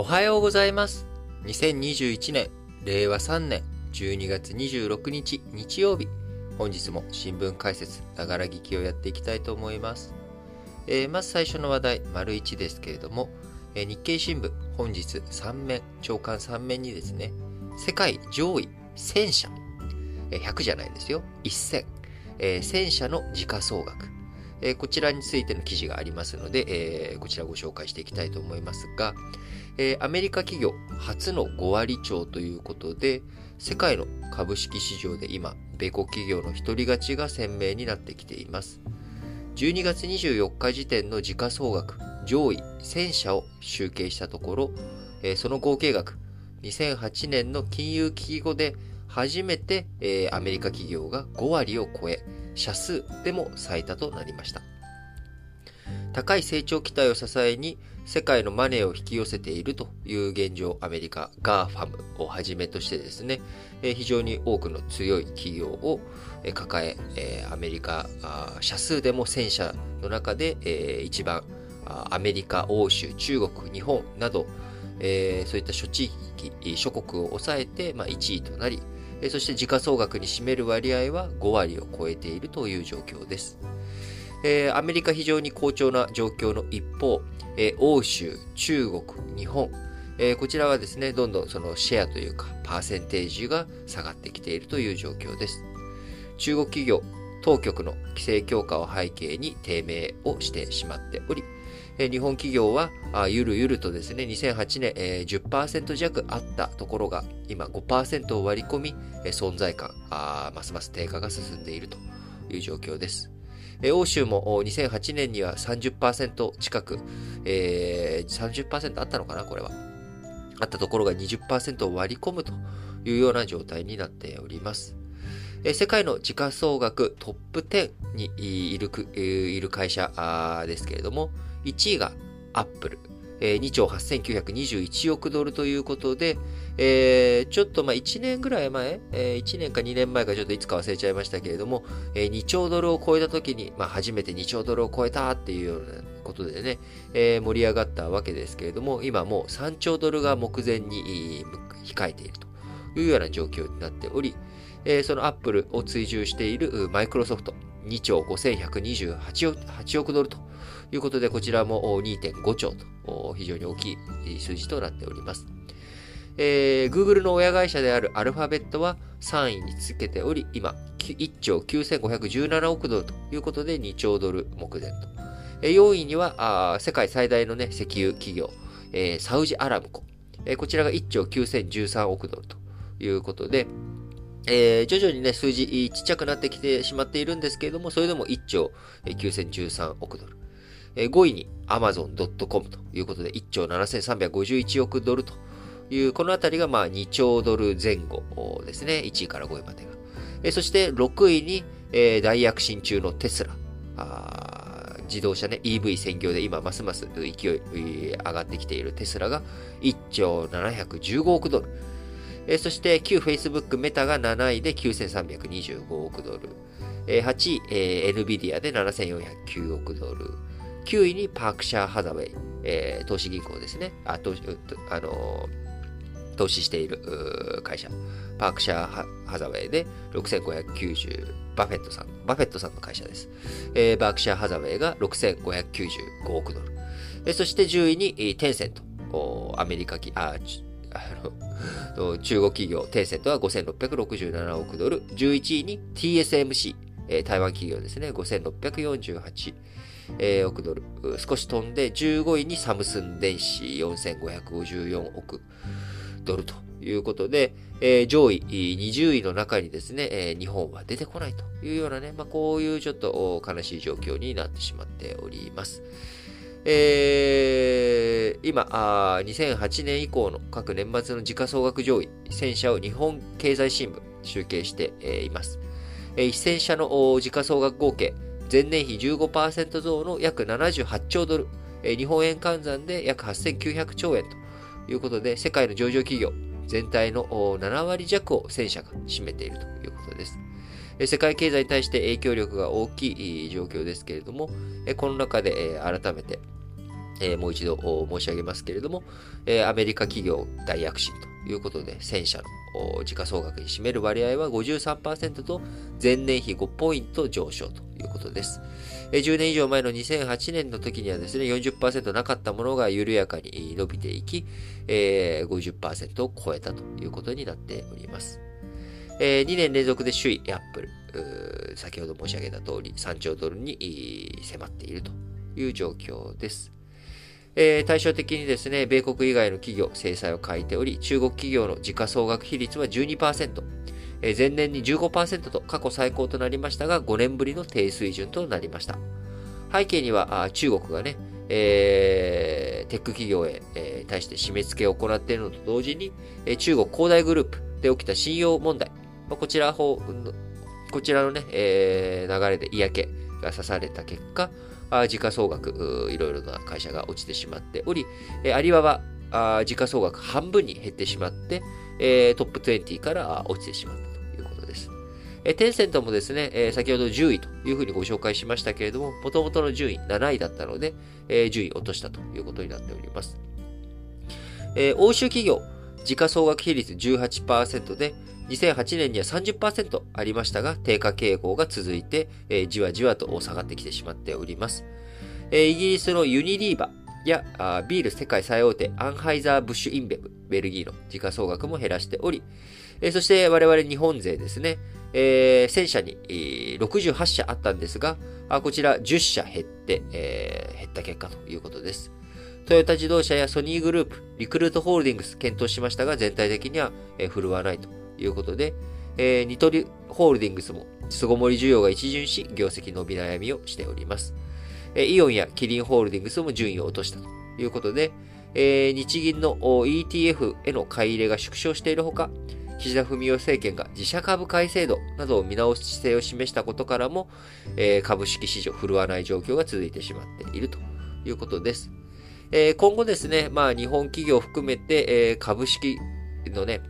おはようございます。2021年、令和3年12月26日日曜日。本日も新聞解説、ながら聞きをやっていきたいと思います。えーまず最初の話題、丸1ですけれども、えー日経新聞、本日3面、朝刊3面にですね、世界上位1000社、えー100じゃないですよ、1000、えー1000社の時価総額、えーこちらについての記事がありますので、えーこちらご紹介していきたいと思いますが、えーアメリカ企業初の5割超ということで、世界の株式市場で今、米国企業の一人勝ちが鮮明になってきています。12月24日時点の時価総額上位1000社を集計したところ、えーその合計額、2008年の金融危機後で初めて、えーアメリカ企業が5割を超え、社数でも最多となりました。高い成長期待を支えに世界のマネーを引き寄せているという現状、アメリカ、 GAFAM をはじめとしてですね、え非常に多くの強い企業をえ抱え、えアメリカ、社数でも1000社の中で、え一番、アメリカ、欧州、中国、日本など、えそういった諸地域、諸国を抑えて、まあ、1位となり、えそして時価総額に占める割合は5割を超えているという状況です。えアメリカ非常に好調な状況の一方、えー欧州、中国、日本、えーこちらはですね、どんどんそのシェアというか、パーセンテージが下がってきているという状況です。中国企業、当局の規制強化を背景に低迷をしてしまっており、日本企業はゆるゆるとですね、2008年、えー10%弱あったところが、今5%を割り込み、存在感、ますます低下が進んでいるという状況です。え欧州も2008年には30%近く、えー、30%あったのかな、これは。あったところが20%を割り込むというような状態になっております。え世界の時価総額トップ10にいるいる会社ですけれども、1位がアップル。えー2兆8921億ドルということで、えーちょっとまあ1年ぐらい前、えー1年か2年前かちょっといつか忘れちゃいましたけれども、えー2兆ドルを超えた時に、まあ初めて2兆ドルを超えたっていうようなことでね、えー盛り上がったわけですけれども、今もう3兆ドルが目前に控えているというような状況になっており、えーそのアップルを追従しているマイクロソフト2兆5128億8億ドルということで、こちらも2.5兆と非常に大きい数字となっております。えー Google の親会社であるアルファベットは3位につけており、今、1兆9517億ドルということで2兆ドル目前と。4位にはあ世界最大の、ね、石油企業、えーサウジアラムコ。えーこちらが1兆9013億ドルということで、えー徐々にね、数字ちっちゃくなってきてしまっているんですけれども、それでも1兆9013億ドル。5位に Amazon.com ということで1兆7351億ドルという、このあたりがまあ2兆ドル前後ですね。1位から5位までが。そして6位に、えー大躍進中のテスラ。自動車ね、EV 専業で今ますます勢い上がってきているテスラが1兆715億ドル。えーそして旧 Facebook メタが7位で9325億ドル。えー8位、えー NVIDIA で7409億ドル。9位にパークシャーハザウェイ、えー投資銀行ですね。あ、投資、あのー投資している会社。バークシャーハザウェイで6590、バフェットさん、バフェットさんの会社です。えーバークシャーハザウェイが6595億ドル。えーそして10位に、テンセント。アメリカき、あ、あの、中国企業、テンセントは5667億ドル。11位に TSMC、えー台湾企業ですね。5648えー億ドル。少し飛んで、15位にサムスン電子4554億ドルということで、えー上位20位の中にですね、えー日本は出てこないというようなね、まあ、こういうちょっと悲しい状況になってしまっております。えー今あ、2008年以降の各年末の時価総額上位1000社を日本経済新聞集計して、います。えー1000社の時価総額合計、前年比15%増の約78兆ドル、えー日本円換算で約8900兆円ということで、世界の上場企業全体の7割弱を1000社が占めているということです。世界経済に対して影響力が大きい状況ですけれども、この中で改めて、もう一度申し上げますけれども、アメリカ企業大躍進とということで、1000社の時価総額に占める割合は53%と前年比5ポイント上昇ということです。10年以上前の2008年の時にはですね、40%なかったものが緩やかに伸びていき、え、50%を超えたということになっております。え、2年連続で首位アップル、先ほど申し上げた通り3兆ドルに迫っているという状況です。えー、対照的にですね、米国以外の企業、制裁を書いており、中国企業の時価総額比率は12%、えー、前年に15%と過去最高となりましたが、5年ぶりの低水準となりました。背景には、中国がね、えー、テック企業へ、えー、対して締め付けを行っているのと同時に、えー、中国恒大グループで起きた信用問題、まあ、こちらこちらのね、えー、流れで嫌気が刺された結果、時価総額、いろいろな会社が落ちてしまっており、アリババ、時価総額半分に減ってしまって、トップ20から落ちてしまったということです。テンセントもですね、先ほど10位というふうにご紹介しましたけれども、元々の順位7位だったので、10位落としたということになっております。欧州企業、時価総額比率18%で、2008年には30%ありましたが、低下傾向が続いて、えー、じわじわと下がってきてしまっております。えー、イギリスのユニリーバやあビール世界最大手アンハイザー・ブッシュ・インベブ、ベルギーの時価総額も減らしており、えー、そして我々日本勢ですね、えー、1000社に、えー、68社あったんですが、あこちら10社減って、えー、減った結果ということです。トヨタ自動車やソニーグループ、リクルートホールディングス検討しましたが、全体的には、振るわないとということで、えー、ニトリホールディングスも巣ごもり需要が一巡し、業績伸び悩みをしております。えー、イオンやキリンホールディングスも順位を落としたということで、えー、日銀の ETF への買い入れが縮小しているほか、岸田文雄政権が自社株買い制度などを見直す姿勢を示したことからも、えー、株式市場振るわない状況が続いてしまっているということです。えー、今後ですね、まあ日本企業を含めて、えー、株式のね、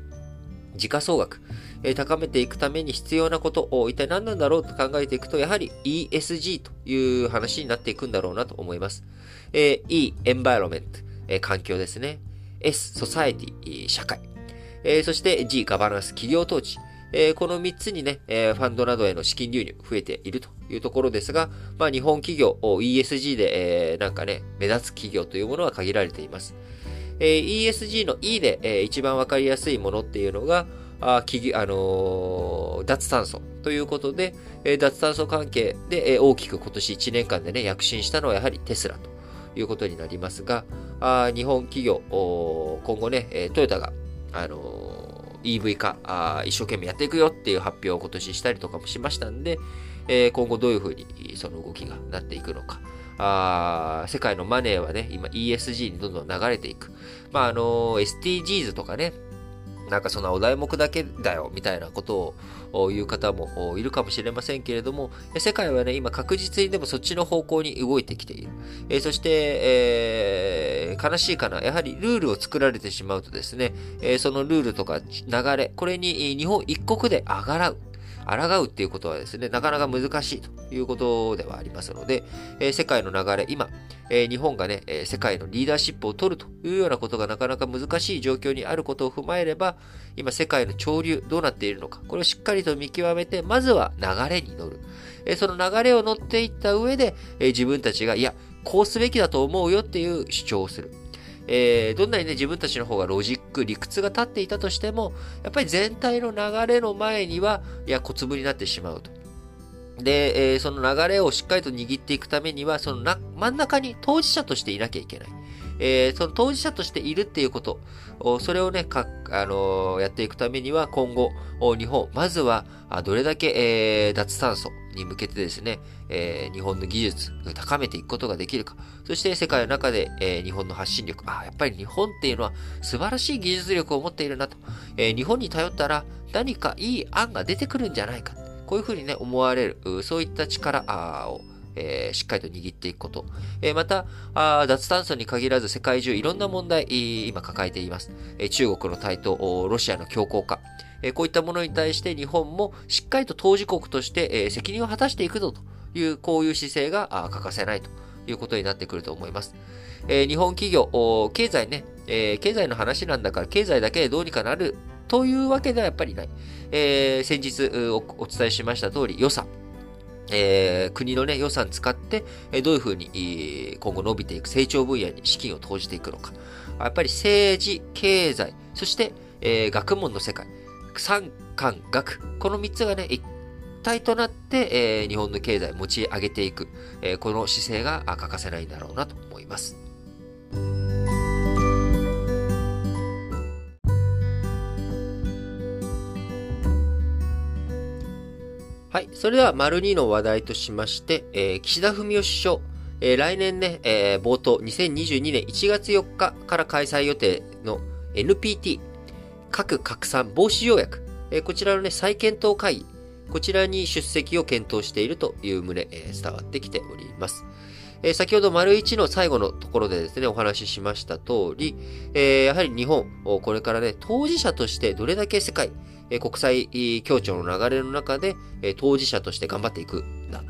時価総額、えー、高めていくために必要なことを一体何なんだろうと考えていくと、やはり ESG という話になっていくんだろうなと思います。えー、E、エンバイロメント、えー、環境ですね。S、ソサエティ、社会。えー、そして G、ガバナンス、企業統治。えー、この3つにね、えー、ファンドなどへの資金流入増えているというところですが、まあ日本企業、ESG で、えー、なんかね、目立つ企業というものは限られています。えー、ESG の E で、えー、一番わかりやすいものっていうのが、あ企業、あのー、脱炭素ということで、えー、脱炭素関係で、えー、大きく今年1年間でね、躍進したのはやはりテスラということになりますが、あ日本企業、今後ね、えトヨタが、あのー EV 化あ、一生懸命やっていくよっていう発表を今年したりとかもしましたんで、え今後どういうふうにその動きがなっていくのか。あ世界のマネーはね、今 ESG にどんどん流れていく。まあ、あの SDGs とかね、なんかそのお題目だけだよ、みたいなことを言う方もいるかもしれませんけれども、世界はね、今確実にでもそっちの方向に動いてきている。えそして、えー、悲しいかな。やはりルールを作られてしまうとですね、えそのルールとか流れ、これに日本一国であがらう。抗うっていうことはですね、なかなか難しいということではありますので、えー、世界の流れ、今、えー、日本がね、えー、世界のリーダーシップを取るというようなことがなかなか難しい状況にあることを踏まえれば、今世界の潮流どうなっているのか、これをしっかりと見極めて、まずは流れに乗る。えその流れを乗っていった上で、え自分たちが、いや、こうすべきだと思うよっていう主張をする。えー、どんなにね、自分たちの方がロジック、理屈が立っていたとしても、やっぱり全体の流れの前には、いや、小粒になってしまうと。で、えー、その流れをしっかりと握っていくためには、そのな真ん中に当事者としていなきゃいけない。えー、その当事者としているっていうこと、それをね、か、あのー、やっていくためには、今後、日本、まずは、どれだけ、えー、脱炭素に向けてですね、えー、日本の技術を高めていくことができるか、そして世界の中で、えー、日本の発信力、あ、やっぱり日本っていうのは素晴らしい技術力を持っているなと、えー、日本に頼ったら何かいい案が出てくるんじゃないか、こういうふうにね、思われる、そういった力を、えー、しっかりと握っていくこと。えー、また、脱炭素に限らず世界中いろんな問題、今抱えています。えー、中国の台頭、ロシアの強硬化、えこういったものに対して日本もしっかりと当事国として、え責任を果たしていくぞという、こういう姿勢が欠かせないということになってくると思います。えー、日本企業、経済ね、えー、経済の話なんだから経済だけでどうにかなるというわけではやっぱりない。えー、先日お伝えしました通り予算。えー、国のね、予算使って、えどういうふうに今後伸びていく成長分野に資金を投じていくのか。やっぱり政治、経済、そして、えー、学問の世界、産官学、この3つがね、一体となって、えー、日本の経済を持ち上げていく、えー、この姿勢が欠かせないんだろうなと思います。はい。それでは、丸2の話題としまして、えー、岸田文雄首相、えー、来年ね、えー、冒頭、2022年1月4日から開催予定の NPT、核拡散防止条約、えー、こちらのね、再検討会議、こちらに出席を検討しているという旨、えー、伝わってきております。えー、先ほど丸1の最後のところでですね、お話ししました通り、えー、やはり日本、これからね、当事者としてどれだけ世界、え国際協調の流れの中で、え当事者として頑張っていくんだ。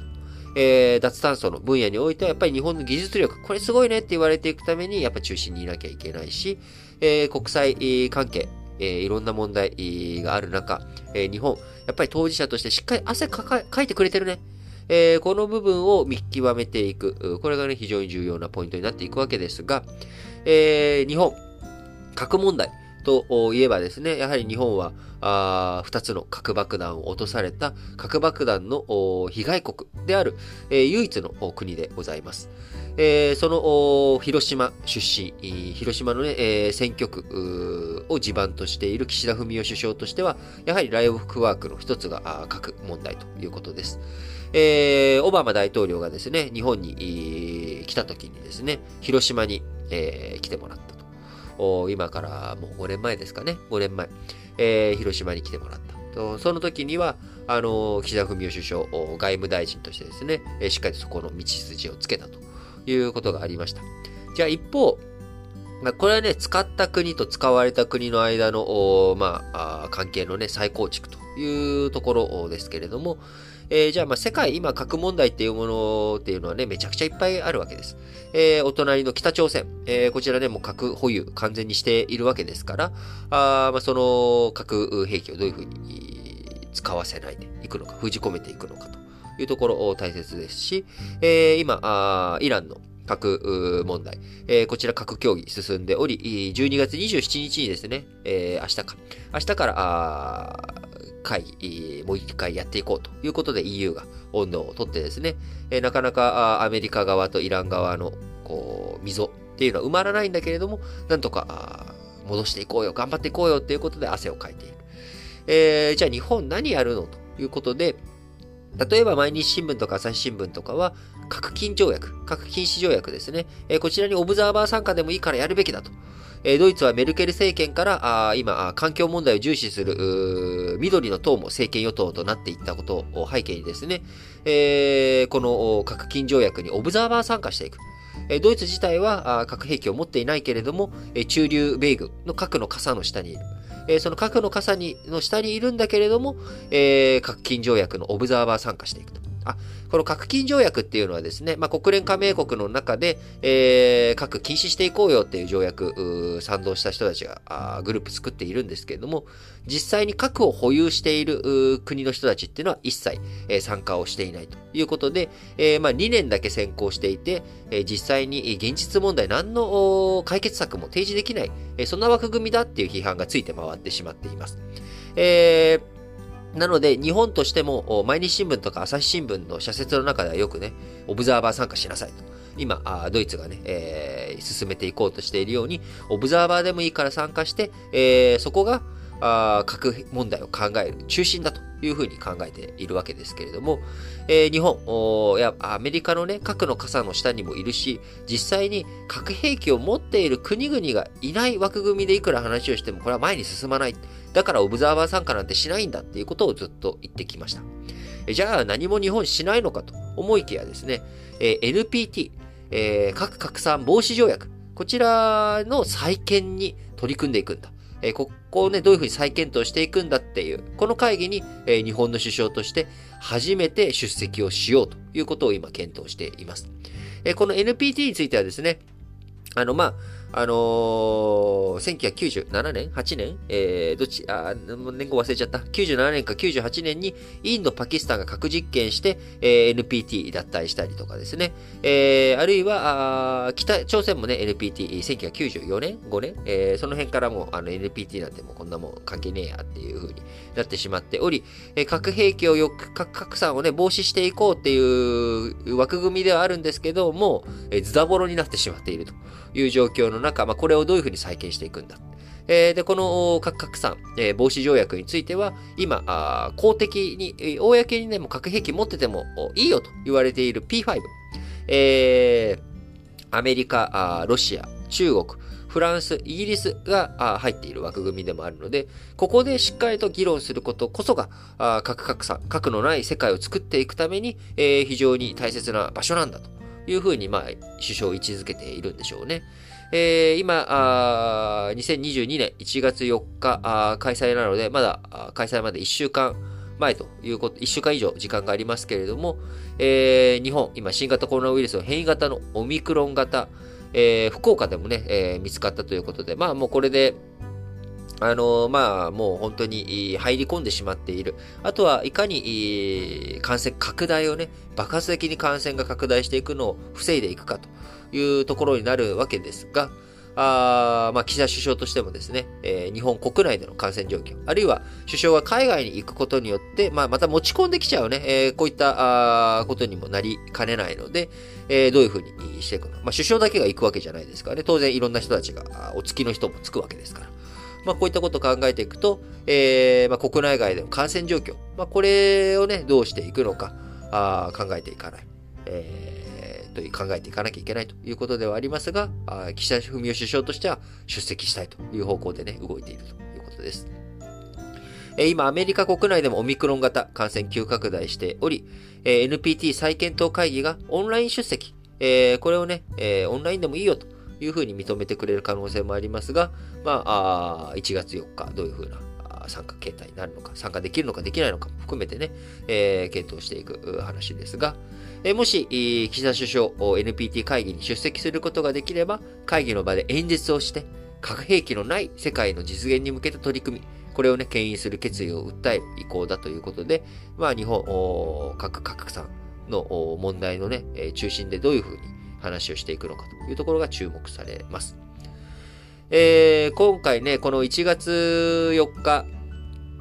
え、脱炭素の分野においてはやっぱり日本の技術力、これすごいねって言われていくためにやっぱ中心にいなきゃいけないし、え、国際関係、えー、いろんな問題がある中、えー、日本、やっぱり当事者としてしっかり汗かかいてくれてるね。えー、この部分を見極めていく。これがね、非常に重要なポイントになっていくわけですが、えー、日本、核問題。といえばですね、やはり日本は、あ2つの核爆弾を落とされた核爆弾の被害国である、えー、唯一の国でございます。えー、その広島出身、広島の、ねえー、選挙区を地盤としている岸田文雄首相としては、やはりライフクワークの一つが核問題ということです。えー、オバマ大統領がですね、日本に来た時にですね、広島に、えー、来てもらったと。今からもう5年前ですかね、5年前、えー、広島に来てもらった。とその時には、あの、岸田文雄首相、外務大臣としてですね、え、しっかりとそこの道筋をつけたということがありました。じゃあ一方、まあこれはね、使った国と使われた国の間の、まあ、関係のね、再構築というところですけれども、えー、じゃあ、まあ、世界、今、核問題っていうものっていうのはね、めちゃくちゃいっぱいあるわけです。えー、お隣の北朝鮮、えー、こちらね、もう核保有完全にしているわけですから、あまあ、その核兵器をどういうふうに使わせないでいくのか、封じ込めていくのかというところ大切ですし、えー、今あ、イランの核問題、えー、こちら核協議進んでおり、12月27日にですね、えー、明日か、明日から、会議、もう一回やっていこうということで EU が温度をとってですね、えなかなかアメリカ側とイラン側のこう溝っていうのは埋まらないんだけれども、なんとか戻していこうよ、頑張っていこうよっていうことで汗をかいている。えー、じゃあ日本何やるのということで、例えば毎日新聞とか朝日新聞とかは、核禁条約、核禁止条約ですね。えー、こちらにオブザーバー参加でもいいからやるべきだと。えー、ドイツはメルケル政権からあ今、環境問題を重視する緑の党も政権与党となっていったことを背景にですね、えー、この核禁条約にオブザーバー参加していく。えドイツ自体は核兵器を持っていないけれども、え中流米軍の核の傘の下にいる。えその核の傘にの下にいるんだけれども、えー、核禁条約のオブザーバー参加していくと。あ、この核禁条約っていうのはですね、まあ、国連加盟国の中で、えー、核禁止していこうよっていう条約、賛同した人たちがグループ作っているんですけれども、実際に核を保有している国の人たちっていうのは一切、えー、参加をしていないということで、えー、まあ、2年だけ先行していて、え実際に現実問題何の解決策も提示できない、えそんな枠組みだっていう批判がついて回ってしまっています。えーなので、日本としても、毎日新聞とか朝日新聞の社説の中ではよくね、オブザーバー参加しなさいと。今、ドイツがね、えー、進めていこうとしているように、オブザーバーでもいいから参加して、えー、そこが、あ核問題を考える中心だというふうに考えているわけですけれども、えー、日本やアメリカのね、核の傘の下にもいるし、実際に核兵器を持っている国々がいない枠組みでいくら話をしても、これは前に進まない。だからオブザーバー参加なんてしないんだっていうことをずっと言ってきました。じゃあ何も日本しないのかと思いきやですね、えー、NPT、えー、核拡散防止条約、こちらの再建に取り組んでいくんだ。え、ここをね、どういうふうに再検討していくんだっていう、この会議に、え、日本の首相として初めて出席をしようということを今検討しています。えこの NPT についてはですね、あの、まあ、あのー、1997年 ?8 年？えー、どっち、あ、年号忘れちゃった。97年か98年にインド、パキスタンが核実験して、えー、NPT 脱退したりとかですね。えー、あるいは、あ北朝鮮もね、NPT、1994年 ?5 年？えー、その辺からもあの NPT なんてもうこんなもん関係ねえやっていう風になってしまっており、え、核兵器をよく、核拡散をね、防止していこうっていう枠組みではあるんですけども、えー、ズタボロになってしまっているという状況の中、まあ、これをどういうふうに再建していくんだ。え、で、この核拡散、え、防止条約については、今、あ公的に、公にね、もう核兵器持っててもいいよと言われている P5、えー、アメリカ、ロシア、中国、フランス、イギリスが入っている枠組みでもあるので、ここでしっかりと議論することこそが、核拡散、核のない世界を作っていくために、えー、非常に大切な場所なんだというふうに、まあ、首相を位置づけているんでしょうね。えー、今あ、2022年1月4日開催なので、まだ開催まで1週間前ということ、1週間以上時間がありますけれども、えー、日本、今新型コロナウイルスの変異型のオミクロン型、えー、福岡でもね、えー、見つかったということで、まあもうこれで、あのまあ、もう本当に入り込んでしまっている。あとは、いかに感染拡大をね、爆発的に感染が拡大していくのを防いでいくかというところになるわけですが、あまあ、岸田首相としてもですね、えー、日本国内での感染状況、あるいは首相が海外に行くことによって、まあ、また持ち込んできちゃうね、えー、こういったあことにもなりかねないので、えー、どういうふうにしていくのか。まあ、首相だけが行くわけじゃないですからね、当然いろんな人たちが、お付きの人もつくわけですから。まあ、こういったことを考えていくと、えーまあ、国内外での感染状況、まあ、これをね、どうしていくのか、あ考えていかない。えーと考えていかなきゃいけないということではありますが、岸田文雄首相としては出席したいという方向でね、動いているということです。今、アメリカ国内でもオミクロン型感染急拡大しており、NPT 再検討会議がオンライン出席、これをね、オンラインでもいいよというふうに認めてくれる可能性もありますが、まあ、1月4日、どういうふうな参加形態になるのか、参加できるのかできないのかも含めてね、検討していく話ですが、え、もし、岸田首相、NPT 会議に出席することができれば、会議の場で演説をして、核兵器のない世界の実現に向けた取り組み、これをね、牽引する決意を訴える意向だということで、まあ、日本、核拡散の問題のね、中心でどういうふうに話をしていくのかというところが注目されます。えー、今回ね、この1月4日、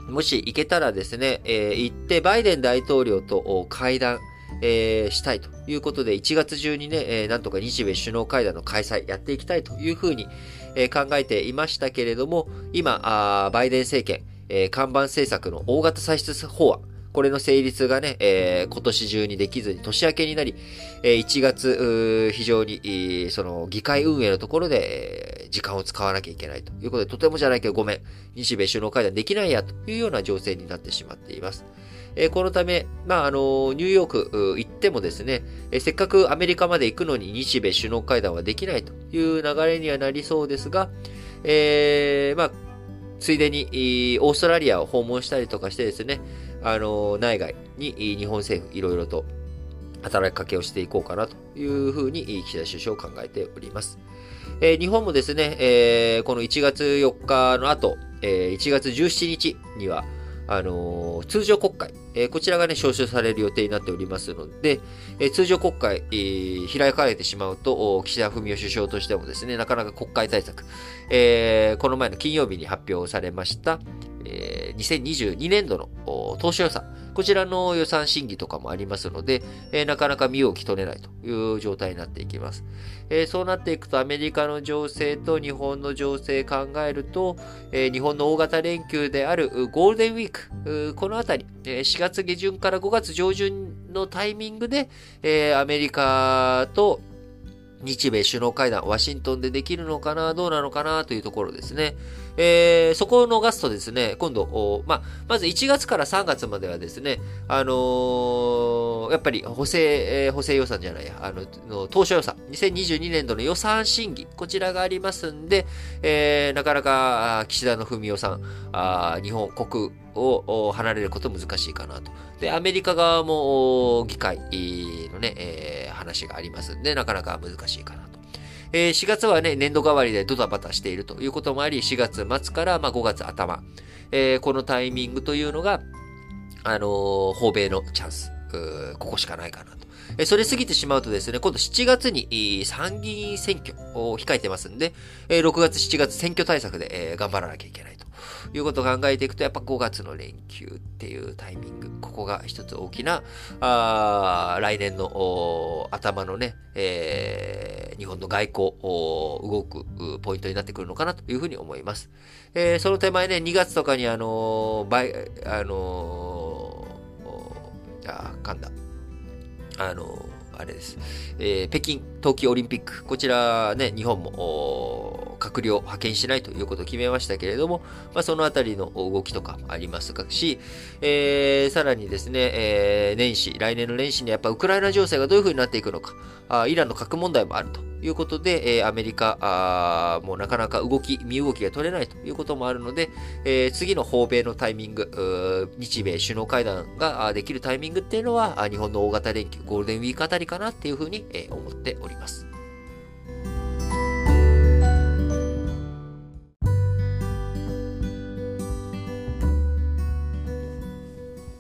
もし行けたらですね、えー、行ってバイデン大統領と会談、えー、したいということで、1月中にね、えー、なんとか日米首脳会談の開催やっていきたいというふうに、えー、考えていましたけれども、今、あバイデン政権、えー、看板政策の大型歳出法案、これの成立がね、えー、今年中にできずに年明けになり、えー、1月、非常に、その、議会運営のところで、時間を使わなきゃいけないということで、とてもじゃないけどごめん、日米首脳会談できないやというような情勢になってしまっています。えこのため、まあ、あの、ニューヨーク行ってもですね、えせっかくアメリカまで行くのに日米首脳会談はできないという流れにはなりそうですが、えー、まあ、ついでに、オーストラリアを訪問したりとかしてですね、あの、内外に日本政府いろいろと働きかけをしていこうかなというふうに岸田首相考えております。えー、日本もですね、えー、この1月4日の後、えー、1月17日には、あのー、通常国会、え、こちらがね、招集される予定になっておりますので、え、通常国会、え、開かれてしまうと、岸田文雄首相としてもですね、なかなか国会対策、え、この前の金曜日に発表されました、え、2022年度の当初予算、こちらの予算審議とかもありますので、え、なかなか身を置き取れないという状態になっていきます。え、そうなっていくとアメリカの情勢と日本の情勢考えると、え、日本の大型連休であるゴールデンウィーク、このあたり、え4月月下旬から5月上旬のタイミングで、えアメリカと日米首脳会談、ワシントンでできるのかな、どうなのかなというところですね。えー、そこを逃すとですね、今度、まあ、まず1月から3月まではですね、あのー、やっぱり補正、えー、補正予算じゃないや、あの、当初予算、2022年度の予算審議、こちらがありますんで、えー、なかなか岸田の文雄さん、あ日本国を離れること難しいかなと。で、アメリカ側も議会のね、えー、話がありますんで、なかなか難しいかなと。えー、4月はね、年度代わりでドタバタしているということもあり、4月末からまあ5月頭、えー、このタイミングというのが、あのー、訪米のチャンス、ここしかないかなと。えそれ過ぎてしまうとですね、今度7月に参議院選挙を控えてますんで、6月7月選挙対策で頑張らなきゃいけないいうことを考えていくと、やっぱ5月の連休っていうタイミング、ここが一つ大きな、あ来年の頭のね、えー、日本の外交、動くポイントになってくるのかなというふうに思います。えー、その手前ね、2月とかにあのー、あのー、あ、噛んだ。あの、あれです。えー、北京冬季オリンピック、こちらね、日本も閣僚派遣しないということを決めましたけれども、まあ、そのあたりの動きとかありますし、えー、さらにですね、えー、年始、来年の年始にやっぱウクライナ情勢がどういうふうになっていくのか、あイランの核問題もあると。いうことで、えー、アメリカあもうなかなか動き、身動きが取れないということもあるので、えー、次の訪米のタイミング、日米首脳会談ができるタイミングっていうのは、日本の大型連休、ゴールデンウィークあたりかなっていうふうに、えー、思っております。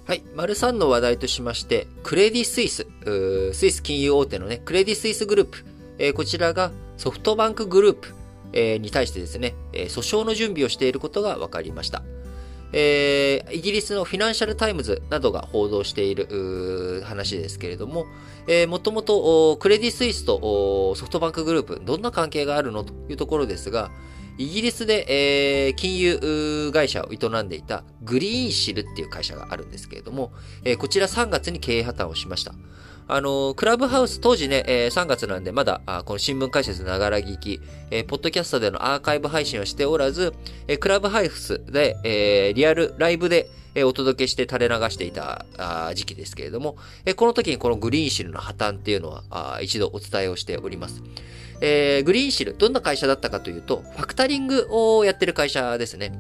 はい。丸3の話題としまして、クレディ・スイス、スイス金融大手のね、クレディ・スイスグループ、えー、こちらがソフトバンクグループ、えー、に対してですね、え、訴訟の準備をしていることが分かりました。えー、イギリスのフィナンシャルタイムズなどが報道している話ですけれども、えー、もともとクレディ・スイスとソフトバンクグループ、どんな関係があるのというところですが、イギリスで、えー、金融会社を営んでいたグリーンシルっていう会社があるんですけれども、えー、こちら3月に経営破綻をしました。あの、クラブハウス当時ね、えー、3月なんでまだ、あこの新聞解説ながら聞き、えー、ポッドキャストでのアーカイブ配信はしておらず、えー、クラブハウスで、えー、リアルライブで、え、お届けして垂れ流していたあ時期ですけれども、え、この時にこのグリーンシルの破綻っていうのはあ一度お伝えをしております。えー、グリーンシル、どんな会社だったかというと、ファクタリングをやってる会社ですね。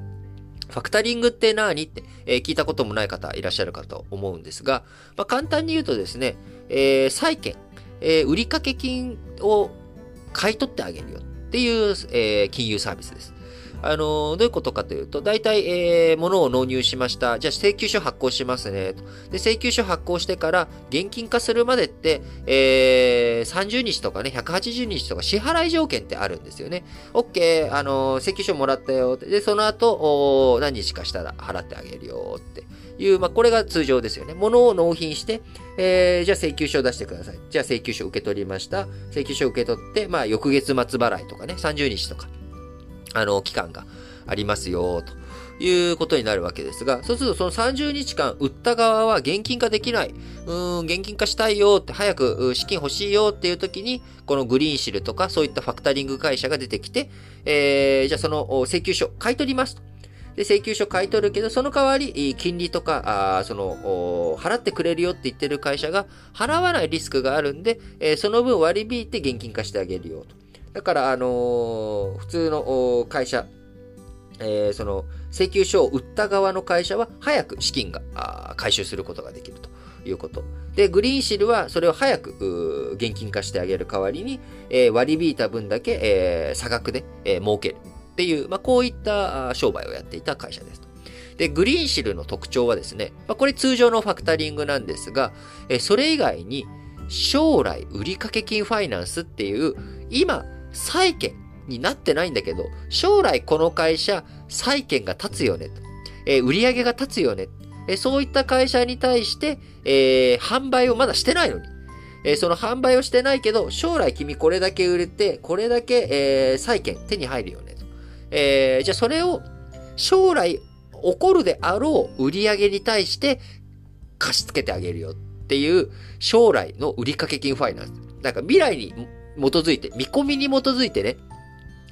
ファクタリングって何って、え、聞いたこともない方いらっしゃるかと思うんですが、まあ、簡単に言うとですね、えー、債券、えー、売掛金を買い取ってあげるよっていう、えー、金融サービスです。あのどういうことかというと、大体、えー、物を納入しました。じゃあ、請求書発行しますね。で、請求書発行してから、現金化するまでって、えー、30日とかね、180日とか支払い条件ってあるんですよね。OK、あの請求書もらったよ。で、その後、何日かしたら払ってあげるよっていう、まあ、これが通常ですよね。物を納品して、えー、じゃあ請求書を出してください。じゃあ請求書を受け取りました。請求書を受け取って、まあ、翌月末払いとかね、30日とか。あの、期間がありますよ、ということになるわけですが、そうするとその30日間、売った側は現金化できない。うーん、現金化したいよって、早く資金欲しいよっていう時に、このグリーンシルとかそういったファクタリング会社が出てきて、えー、じゃあその請求書買い取りますと。で、請求書買い取るけど、その代わり、金利とか、あその、払ってくれるよって言ってる会社が払わないリスクがあるんで、えー、その分割り引いて現金化してあげるよと。だから、あのー、普通の会社、えー、その請求書を売った側の会社は早く資金が回収することができるということ。で、グリーンシルはそれを早く現金化してあげる代わりに、えー、割り引いた分だけ、えー、差額で、えー、儲けるっていう、まあ、こういった商売をやっていた会社です。で、グリーンシルの特徴はですね、まあ、これ通常のファクタリングなんですが、えそれ以外に将来売掛金ファイナンスっていう今債券になってないんだけど、将来この会社、債券が立つよねと。えー、売上が立つよね。えー、そういった会社に対して、えー、販売をまだしてないのに。えその販売をしてないけど、将来君これだけ売れて、これだけ、え債券手に入るよねえ。えじゃあそれを将来起こるであろう売り上げに対して貸し付けてあげるよっていう将来の売掛金ファイナンス。なんか未来に基づいて、見込みに基づいてね、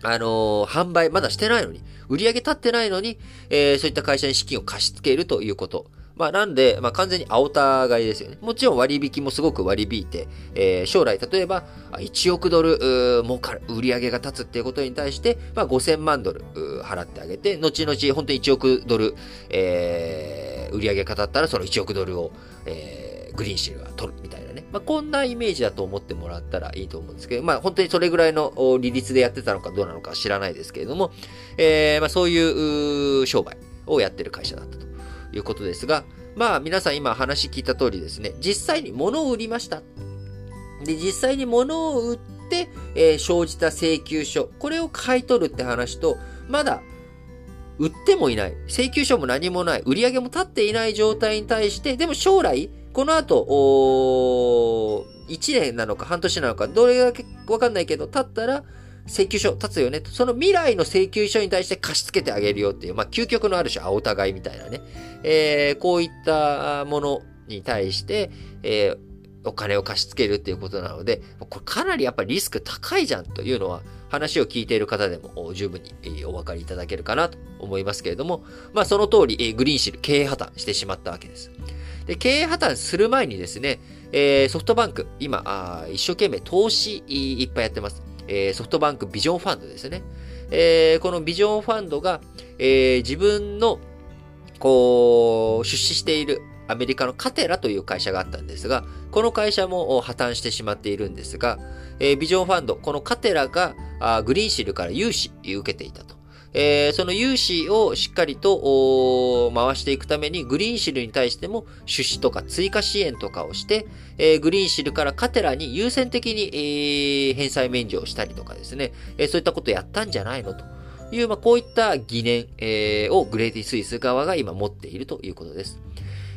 あのー、販売まだしてないのに、売り上げ立ってないのに、えー、そういった会社に資金を貸し付けるということ。まあ、なんで、まあ、完全に青田買いですよね。もちろん割引もすごく割引いて、えー、将来、例えば、1億ドル、儲かる、売り上げが立つっていうことに対して、まあ、5000万ドル、払ってあげて、後々、本当に1億ドル、えー、売り上げが立ったら、その1億ドルを、えー、グリーンシールが取るみたいなね。まあ、こんなイメージだと思ってもらったらいいと思うんですけど、まあ、本当にそれぐらいの利率でやってたのかどうなのか知らないですけれども、えー、まあ、そういう商売をやってる会社だったと。いうことですが、まあ皆さん今話聞いた通りですね、実際に物を売りました。で、実際に物を売って、えー、生じた請求書、これを買い取るって話と、まだ売ってもいない、請求書も何もない、売り上げも立っていない状態に対して、でも将来、この後、お1年なのか半年なのか、どれだけわかんないけど、経ったら、請求書立つよね。その未来の請求書に対して貸し付けてあげるよっていう、まあ、究極のある種、あお互いみたいなね。えー、こういったものに対して、えー、お金を貸し付けるっていうことなので、これかなりやっぱりリスク高いじゃんというのは、話を聞いている方でも十分にお分かりいただけるかなと思いますけれども、まあその通り、グリーンシル経営破綻してしまったわけです。で、経営破綻する前にですね、えー、ソフトバンク、今、一生懸命投資いっぱいやってます。えー、ソフトバンクビジョンファンドですね。えー、このビジョンファンドが、えー、自分の、こう、出資しているアメリカのカテラという会社があったんですが、この会社も破綻してしまっているんですが、えー、ビジョンファンド、このカテラがグリーンシルから融資受けていたと。えー、その融資をしっかりと回していくために、グリーンシルに対しても出資とか追加支援とかをして、えー、グリーンシルからカテラに優先的に、えー、返済免除をしたりとかですね、えそういったことをやったんじゃないのと。いう、まあ、こういった疑念、えをグレーティスイス側が今持っているということです。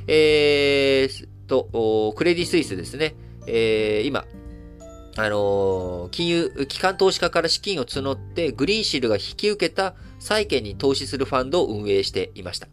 えー、と、クレディスイスですね、え今、あの金融、機関投資家から資金を募って、グリーンシルが引き受けた債券に投資するファンドを運営していました。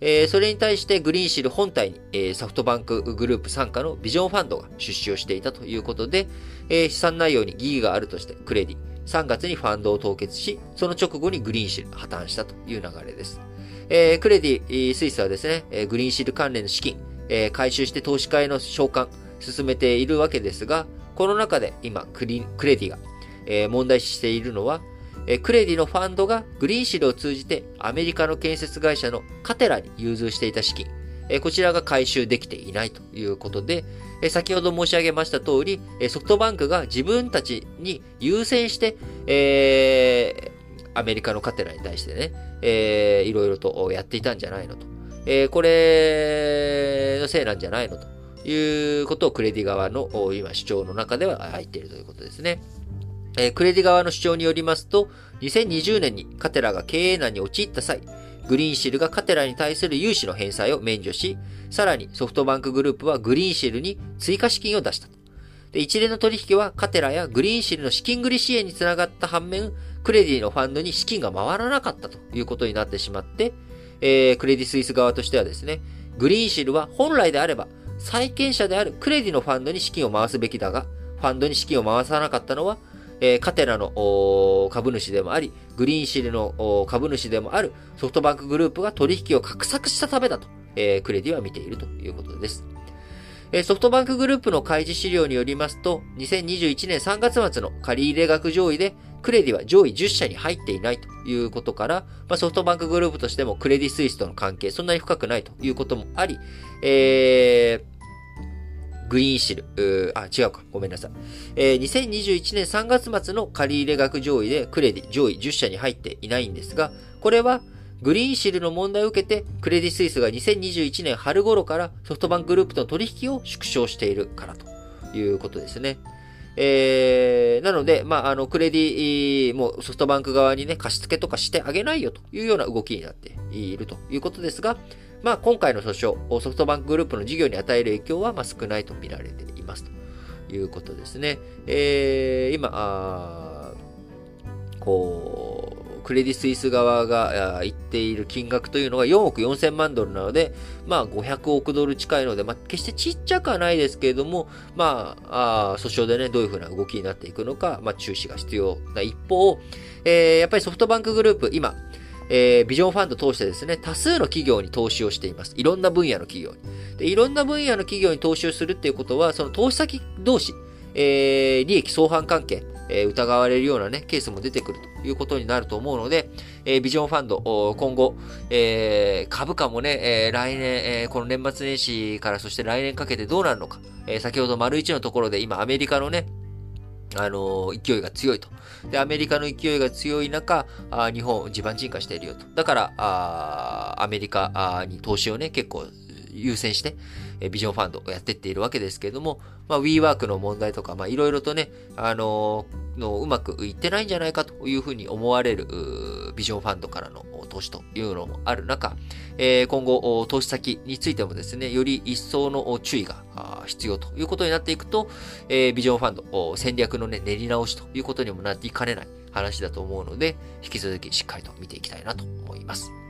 えー、それに対してグリーンシル本体に、えー、ソフトバンクグループ傘下のビジョンファンドが出資をしていたということで、えー、資産内容に疑義があるとしてクレディ、3月にファンドを凍結し、その直後にグリーンシル破綻したという流れです。えー、クレディ、スイスはですね、えグリーンシル関連の資金、え回収して投資家への償還、進めているわけですが、この中で今クリ、クレディが、えー、問題視しているのは、えー、クレディのファンドがグリーンシルを通じてアメリカの建設会社のカテラに融通していた資金、えー、こちらが回収できていないということで、え先ほど申し上げました通り、えソフトバンクが自分たちに優先して、えアメリカのカテラに対してね、えー、いろいろとやっていたんじゃないのと。えこれのせいなんじゃないのと。いうことをクレディ側の今主張の中では入っているということですね。えー、クレディ側の主張によりますと、2020年にカテラが経営難に陥った際、グリーンシルがカテラに対する融資の返済を免除し、さらにソフトバンクグループはグリーンシルに追加資金を出した。で一連の取引はカテラやグリーンシルの資金繰り支援につながった反面、クレディのファンドに資金が回らなかったということになってしまって、えー、クレディスイス側としてはですね、グリーンシルは本来であれば債権者であるクレディのファンドに資金を回すべきだが、ファンドに資金を回さなかったのは、えー、カテラの株主でもあり、グリーンシルの株主でもあるソフトバンクグループが取引を画策したためだと、えー、クレディは見ているということです。え、ソフトバンクグループの開示資料によりますと、2021年3月末の借入額上位で、クレディは上位10社に入っていないということから、まあ、ソフトバンクグループとしてもクレディスイスとの関係、そんなに深くないということもあり、えー、グリーンシル、あ、違うか、ごめんなさい。えー、2021年3月末の借入額上位でクレディ上位10社に入っていないんですが、これはグリーンシルの問題を受けて、クレディスイスが2021年春頃からソフトバンクグループとの取引を縮小しているからということですね。えー、なので、まあ、あの、クレディ、もうソフトバンク側にね、貸し付けとかしてあげないよというような動きになっているということですが、まあ、今回の訴訟、ソフトバンクグループの事業に与える影響はまあ少ないと見られていますということですね。えー、今、あこう、クレディ・スイス側が言っている金額というのが4億4000万ドルなので、まあ500億ドル近いので、まあ決してちっちゃくはないですけれども、まあ、あ訴訟でね、どういうふうな動きになっていくのか、まあ注視が必要な一方、えー、やっぱりソフトバンクグループ、今、えー、ビジョンファンド通してですね、多数の企業に投資をしています。いろんな分野の企業に。で、いろんな分野の企業に投資をするっていうことは、その投資先同士、えー、利益相反関係、え、疑われるようなね、ケースも出てくるということになると思うので、え、ビジョンファンド、今後、え、株価もね、え、来年、え、この年末年始からそして来年かけてどうなるのか、え、先ほど丸一のところで今アメリカのね、あの、勢いが強いと。で、アメリカの勢いが強い中、あ日本地盤沈下しているよと。だから、あアメリカに投資をね、結構優先して、えビジョンファンドをやってっているわけですけれども、まあ、WeWork の問題とか、まあ、いろいろとね、あのー、のうまくいってないんじゃないかというふうに思われる、ビジョンファンドからの投資というのもある中、えー、今後、投資先についてもですね、より一層の注意が必要ということになっていくと、えー、ビジョンファンド、戦略のね、練り直しということにもなっていかねない話だと思うので、引き続きしっかりと見ていきたいなと思います。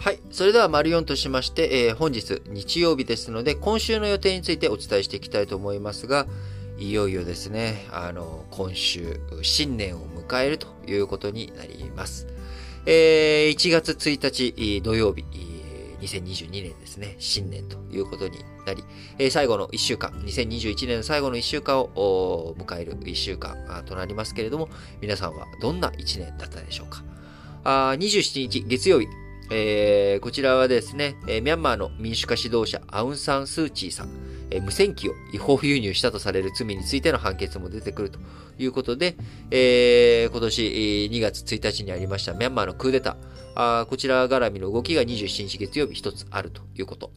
はい。それでは、丸4としまして、えー、本日、日曜日ですので、今週の予定についてお伝えしていきたいと思いますが、いよいよですね、あの、今週、新年を迎えるということになります。えー、1月1日土曜日、2022年ですね、新年ということになり、えー、最後の1週間、2021年の最後の1週間を迎える1週間となりますけれども、皆さんはどんな1年だったでしょうか。あ27日月曜日、えー、こちらはですね、えー、ミャンマーの民主化指導者アウン・サン・スー・チーさん、えー、無線機を違法輸入したとされる罪についての判決も出てくるということで、えー、今年2月1日にありましたミャンマーのクーデター、あこちら絡みの動きが27日月曜日一つあるということ。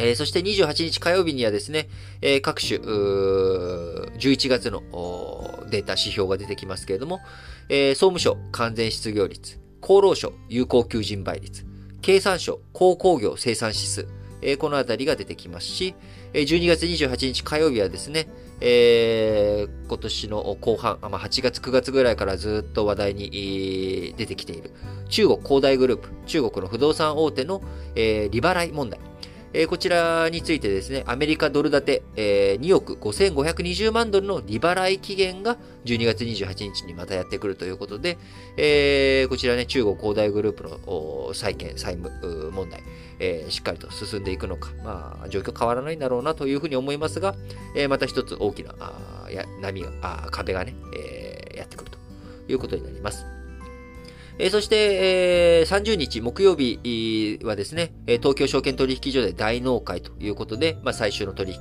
えー、そして28日火曜日にはですね、えー、各種、11月のデータ指標が出てきますけれども、えー、総務省完全失業率、厚労省有効求人倍率、経産省鉱工業生産指数、えー、このあたりが出てきますし、12月28日火曜日はですね、えー、今年の後半、まあ、8月9月ぐらいからずっと話題に、出てきている中国恒大グループ、中国の不動産大手の、えー、利払い問題。えー、こちらについてですね、アメリカドル建て、えー、2億5520万ドルの利払い期限が12月28日にまたやってくるということで、えー、こちらね、中国恒大グループの債権、債務問題、えー、しっかりと進んでいくのか、まあ、状況変わらないんだろうなというふうに思いますが、えー、また一つ大きなあや波があ、壁がね、えー、やってくるということになります。えそして、えー、30日木曜日はですね、東京証券取引所で大納会ということで、まあ、最終の取引。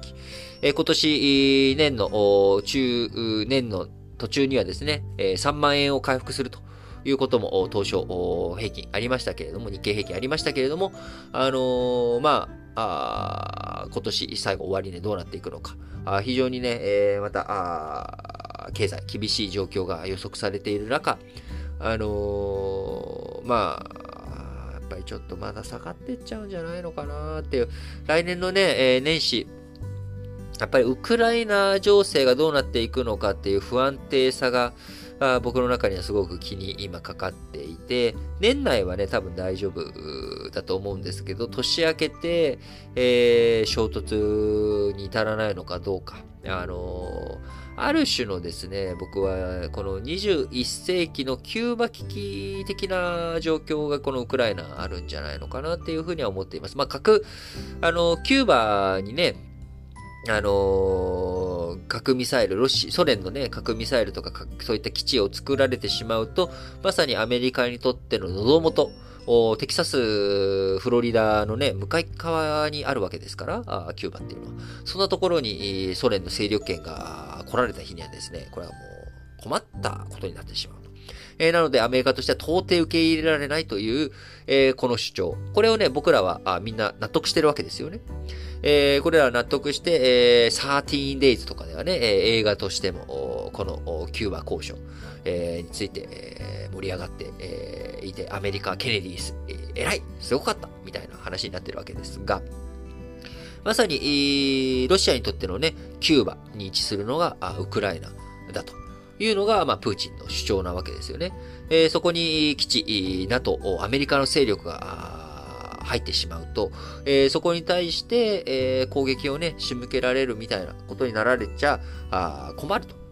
え、今年、年の、中、年の途中にはですね、3万円を回復するということも当初平均ありましたけれども、日経平均ありましたけれども、あの、まあ、あ今年最後終わりでどうなっていくのか。あ非常にね、え、またあ、経済厳しい状況が予測されている中、あのー、まあ、やっぱりちょっとまだ下がってっちゃうんじゃないのかなっていう、来年のね、えー、年始、やっぱりウクライナ情勢がどうなっていくのかっていう不安定さが、あ僕の中にはすごく気に今かかっていて、年内はね、多分大丈夫だと思うんですけど、年明けて、えー、衝突に至らないのかどうか。あのーある種のですね、僕はこの21世紀のキューバ危機的な状況がこのウクライナあるんじゃないのかなっていうふうには思っています。まあ、核、あの、キューバにね、あの、核ミサイル、ロシ、ソ連のね、核ミサイルとか、そういった基地を作られてしまうと、まさにアメリカにとっての喉元、テキサス、フロリダのね、向かい側にあるわけですから、キューバっていうのは。そんなところにソ連の勢力圏が来られた日にはですね、これはもう困ったことになってしまう。えー、なのでアメリカとしては到底受け入れられないという、えー、この主張。これをね、僕らはあみんな納得してるわけですよね。えー、これら納得して、えー、13 days とかではね、えー、映画としても、このキューバ交渉、えー、について、えー、盛り上がって、えー、いて、アメリカ、ケネディス、えー、偉いすごかったみたいな話になってるわけですが、まさに、ロシアにとってのね、キューバに位置するのがウクライナだというのが、まあ、プーチンの主張なわけですよね。えー、そこに基地、NATO、アメリカの勢力が入ってしまうと、えー、そこに対して、えー、攻撃をね、仕向けられるみたいなことになられちゃ困ると。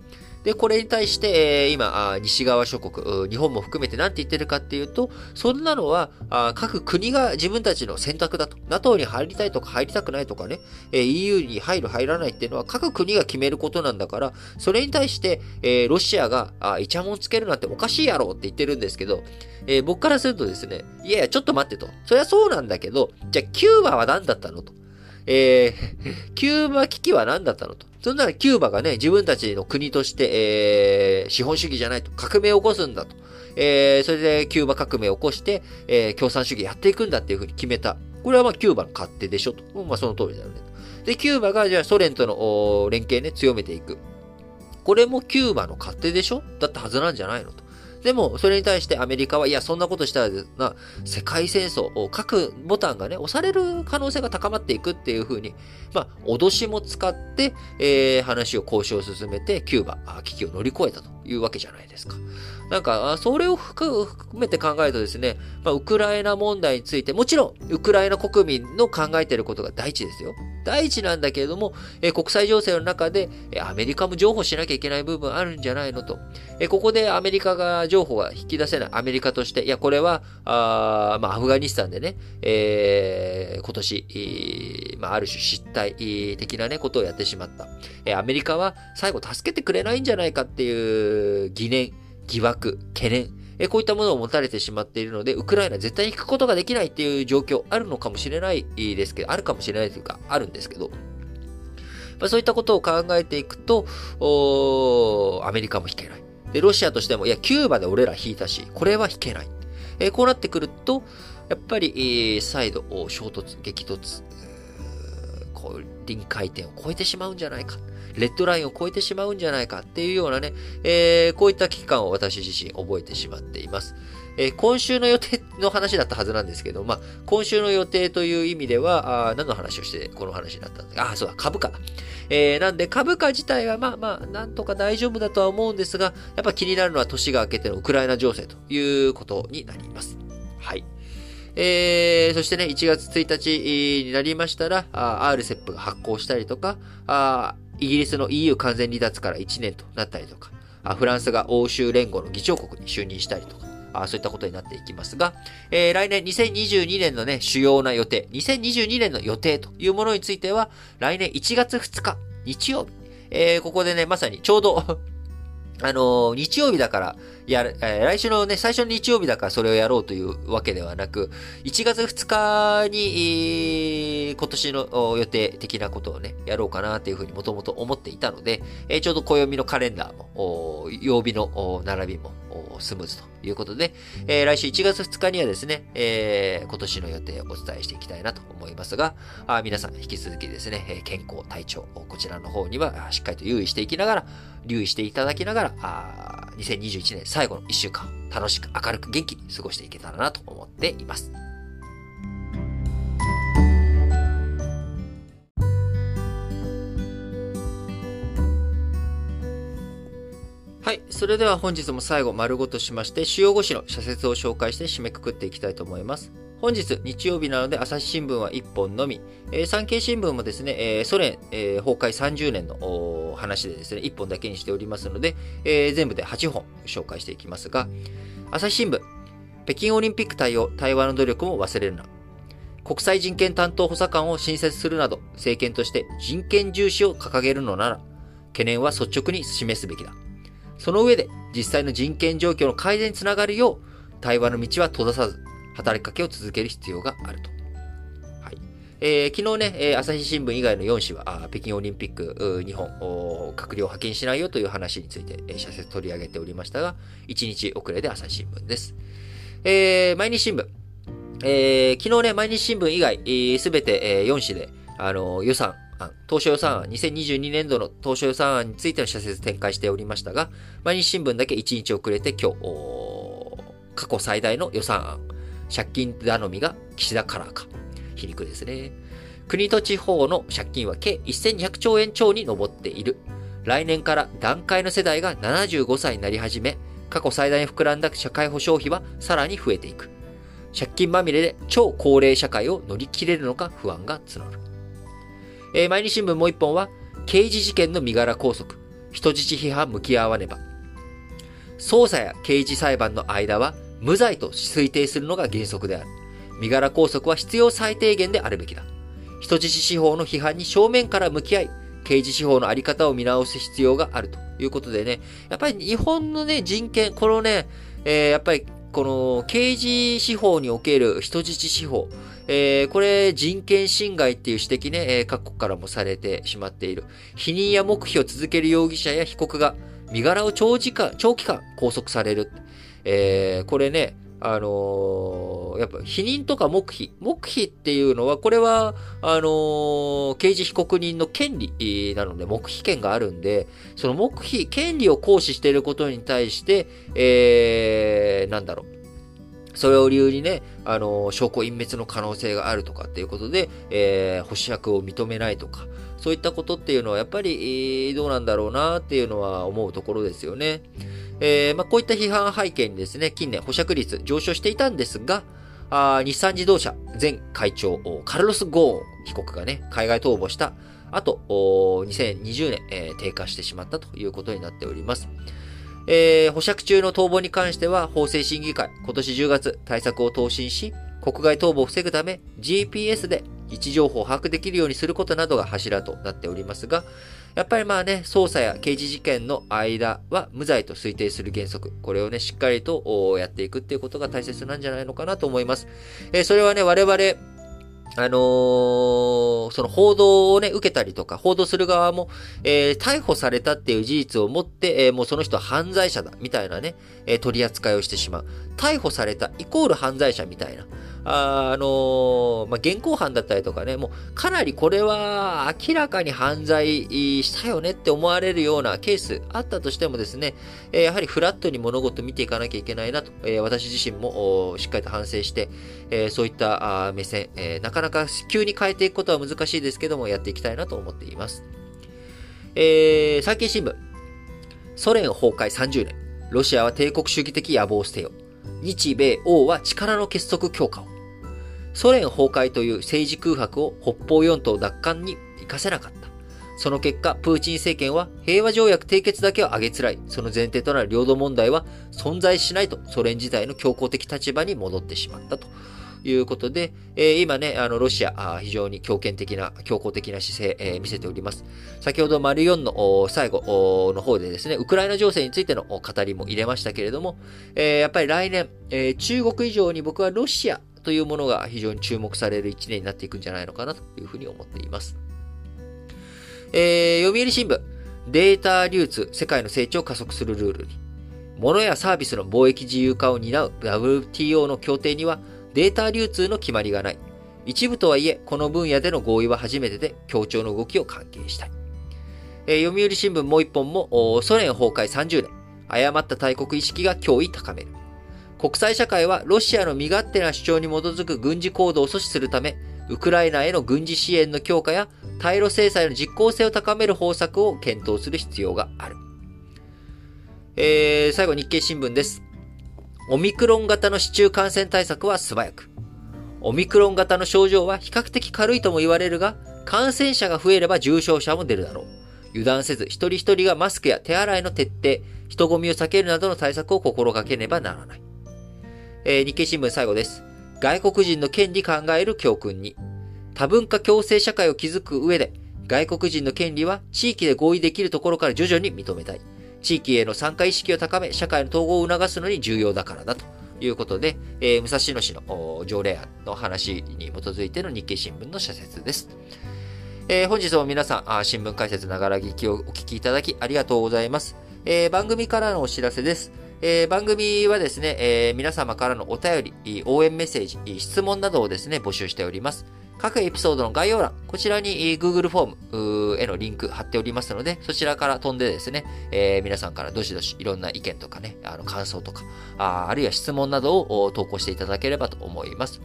で、これに対して、今、西側諸国、日本も含めて何て言ってるかっていうと、そんなのは、各国が自分たちの選択だと。NATO に入りたいとか入りたくないとかね、EU に入る入らないっていうのは各国が決めることなんだから、それに対して、ロシアが、イチャモンつけるなんておかしいやろって言ってるんですけど、えー、僕からするとですね、いやいや、ちょっと待ってと。そりゃそうなんだけど、じゃあ、キューバは何だったのと。えー、キューバ危機は何だったのと。そんならキューバがね、自分たちの国として、えー、資本主義じゃないと、革命を起こすんだと。えー、それでキューバ革命を起こして、えー、共産主義やっていくんだっていうふうに決めた。これはまあキューバの勝手でしょと。まあその通りだよね。で、キューバがじゃあソ連との連携ね、強めていく。これもキューバの勝手でしょ？だったはずなんじゃないのと。でも、それに対してアメリカは、いや、そんなことしたらな、世界戦争を各ボタンがね、押される可能性が高まっていくっていうふうに、まあ、脅しも使って、えー、話を交渉を進めて、キューバ危機を乗り越えたというわけじゃないですか。なんか、それを含めて考えるとですね、まあ、ウクライナ問題について、もちろん、ウクライナ国民の考えていることが第一ですよ。第一なんだけれども、え国際情勢の中で、えアメリカも譲歩しなきゃいけない部分あるんじゃないのと。えここでアメリカが譲歩が引き出せない。アメリカとして、いや、これは、あまあ、アフガニスタンでね、えー、今年、えー、まあ、ある種失態的なね、ことをやってしまった。えアメリカは最後助けてくれないんじゃないかっていう疑念、疑惑、懸念、えこういったものを持たれてしまっているので、ウクライナ絶対に行くことができないっていう状況あるのかもしれないですけど、あるかもしれないというか、あるんですけど、まあ、そういったことを考えていくと、アメリカも引けない。で、ロシアとしても、いや、キューバで俺ら引いたし、これは引けない。えこうなってくると、やっぱり、えー、再度、衝突、激突、こう、臨界点を超えてしまうんじゃないか。レッドラインを超えてしまうんじゃないかっていうようなね、えー、こういった危機感を私自身覚えてしまっています。えー、今週の予定の話だったはずなんですけど、まあ、今週の予定という意味では、あ何の話をしてこの話になったんですかあ、そうだ、株価だ。えー、なんで株価自体はまあまあ、なんとか大丈夫だとは思うんですが、やっぱ気になるのは年が明けてのウクライナ情勢ということになります。はい。えー、そしてね、1月1日になりましたら、RCEP が発行したりとか、あイギリスの EU 完全離脱から1年となったりとか、フランスが欧州連合の議長国に就任したりとか、あそういったことになっていきますが、えー、来年2022年のね、主要な予定、2022年の予定というものについては、来年1月2日、日曜日、えー、ここでね、まさにちょうど あの、日曜日だから、やる、えー、来週のね、最初の日曜日だからそれをやろうというわけではなく、1月2日に、えー、今年の予定的なことをね、やろうかなっていうふうにもともと思っていたので、えー、ちょうど暦のカレンダーも、曜日の並びもスムーズということで、えー、来週1月2日にはですね、えー、今年の予定をお伝えしていきたいなと思いますが、あ皆さん引き続きですね、健康、体調、こちらの方にはしっかりと留意していきながら、留意していただきながら、あ2021年最後の1週間、楽しく明るく元気に過ごしていけたらなと思っています。はい。それでは本日も最後丸ごとしまして、主要5紙の社説を紹介して締めくくっていきたいと思います。本日、日曜日なので、朝日新聞は1本のみ、えー、産経新聞もですね、えー、ソ連、えー、崩壊30年の話でですね、1本だけにしておりますので、えー、全部で8本紹介していきますが、朝日新聞、北京オリンピック対応、対話の努力も忘れるな。国際人権担当補佐官を新設するなど、政権として人権重視を掲げるのなら、懸念は率直に示すべきだ。その上で、実際の人権状況の改善につながるよう、対話の道は閉ざさず、働きかけを続ける必要があると。はい。えー、昨日ね、えー、朝日新聞以外の4紙は、北京オリンピック、日本、閣僚派遣しないよという話について、えー、社説取り上げておりましたが、1日遅れで朝日新聞です。えー、毎日新聞。えー、昨日ね、毎日新聞以外、す、え、べ、て、えー、4紙で、あの予算案、当初予算案、2022年度の当初予算案についての社説展開しておりましたが、毎日新聞だけ1日遅れて今日、過去最大の予算案、借金頼みが岸田カラーか。皮肉ですね。国と地方の借金は計1200兆円超に上っている。来年から段階の世代が75歳になり始め、過去最大に膨らんだ社会保障費はさらに増えていく。借金まみれで超高齢社会を乗り切れるのか不安が募る。えー、毎日新聞もう一本は、刑事事件の身柄拘束、人質批判向き合わねば。捜査や刑事裁判の間は無罪と推定するのが原則である。身柄拘束は必要最低限であるべきだ。人質司法の批判に正面から向き合い、刑事司法のあり方を見直す必要があるということでね、やっぱり日本のね、人権、このね、えー、やっぱりこの刑事司法における人質司法、えー、これ人権侵害っていう指摘ね、えー、各国からもされてしまっている。否認や黙秘を続ける容疑者や被告が身柄を長時間、長期間拘束される。えー、これね、あのー、やっぱ否認とか黙秘。黙秘っていうのは、これは、あのー、刑事被告人の権利なので、黙秘権があるんで、その黙秘、権利を行使していることに対して、えー、なんだろう。それを理由にね、あの、証拠隠滅の可能性があるとかっていうことで、えー、保守役を認めないとか、そういったことっていうのはやっぱり、どうなんだろうなっていうのは思うところですよね。えー、まあ、こういった批判背景にですね、近年保釈率上昇していたんですが、あ日産自動車前会長、カルロス・ゴーン被告がね、海外逃亡した後、2020年、えー、低下してしまったということになっております。えー、保釈中の逃亡に関しては、法制審議会、今年10月、対策を答申し、国外逃亡を防ぐため、GPS で位置情報を把握できるようにすることなどが柱となっておりますが、やっぱりまあね、捜査や刑事事件の間は無罪と推定する原則。これをね、しっかりとやっていくっていうことが大切なんじゃないのかなと思います。えー、それはね、我々、あのー、その報道をね、受けたりとか、報道する側も、えー、逮捕されたっていう事実をもって、えー、もうその人は犯罪者だ、みたいなね、え取り扱いをしてしまう。逮捕されたイコール犯罪者みたいな。あ、あのー、まあ、現行犯だったりとかね、もうかなりこれは明らかに犯罪したよねって思われるようなケースあったとしてもですね、えやはりフラットに物事見ていかなきゃいけないなと、え私自身もしっかりと反省して、えそういった目線、えなかなか急に変えていくことは難しいですけども、やっていきたいなと思っています。えー、最近新聞、ソ連崩壊30年、ロシアは帝国主義的野望を捨てよ。日米欧は力の結束強化を。ソ連崩壊という政治空白を北方四島奪還に活かせなかった。その結果、プーチン政権は平和条約締結だけを挙げつらい、その前提となる領土問題は存在しないとソ連自体の強硬的立場に戻ってしまったということで、えー、今ね、あの、ロシア、非常に強権的な、強硬的な姿勢、えー、見せております。先ほど、丸4の最後の方でですね、ウクライナ情勢についての語りも入れましたけれども、えー、やっぱり来年、え、中国以上に僕はロシアというものが非常に注目される一年になっていくんじゃないのかなというふうに思っています。えー、読売新聞、データ流通、世界の成長を加速するルールに。物やサービスの貿易自由化を担う WTO の協定にはデータ流通の決まりがない。一部とはいえ、この分野での合意は初めてで、協調の動きを関係したい。えー、読売新聞もう一本も、ソ連崩壊30年、誤った大国意識が脅威高める。国際社会はロシアの身勝手な主張に基づく軍事行動を阻止するため、ウクライナへの軍事支援の強化や対ロ制裁の実効性を高める方策を検討する必要がある。えー、最後日経新聞です。オミクロン型の市中感染対策は素早く。オミクロン型の症状は比較的軽いとも言われるが、感染者が増えれば重症者も出るだろう。油断せず、一人一人がマスクや手洗いの徹底、人混みを避けるなどの対策を心がけねばならない。えー、日経新聞最後です。外国人の権利考える教訓に。多文化共生社会を築く上で、外国人の権利は地域で合意できるところから徐々に認めたい。地域への参加意識を高め、社会の統合を促すのに重要だからだということで、えー、武蔵野市の条例案の話に基づいての日経新聞の社説です。えー、本日も皆さん、あ新聞解説ながら聞きをお聞きいただきありがとうございます。えー、番組からのお知らせです。えー、番組はですね、えー、皆様からのお便り、応援メッセージ、質問などをですね、募集しております。各エピソードの概要欄、こちらに Google フォームへのリンク貼っておりますので、そちらから飛んでですね、えー、皆さんからどしどしいろんな意見とかね、あの感想とか、ああるいは質問などを投稿していただければと思います。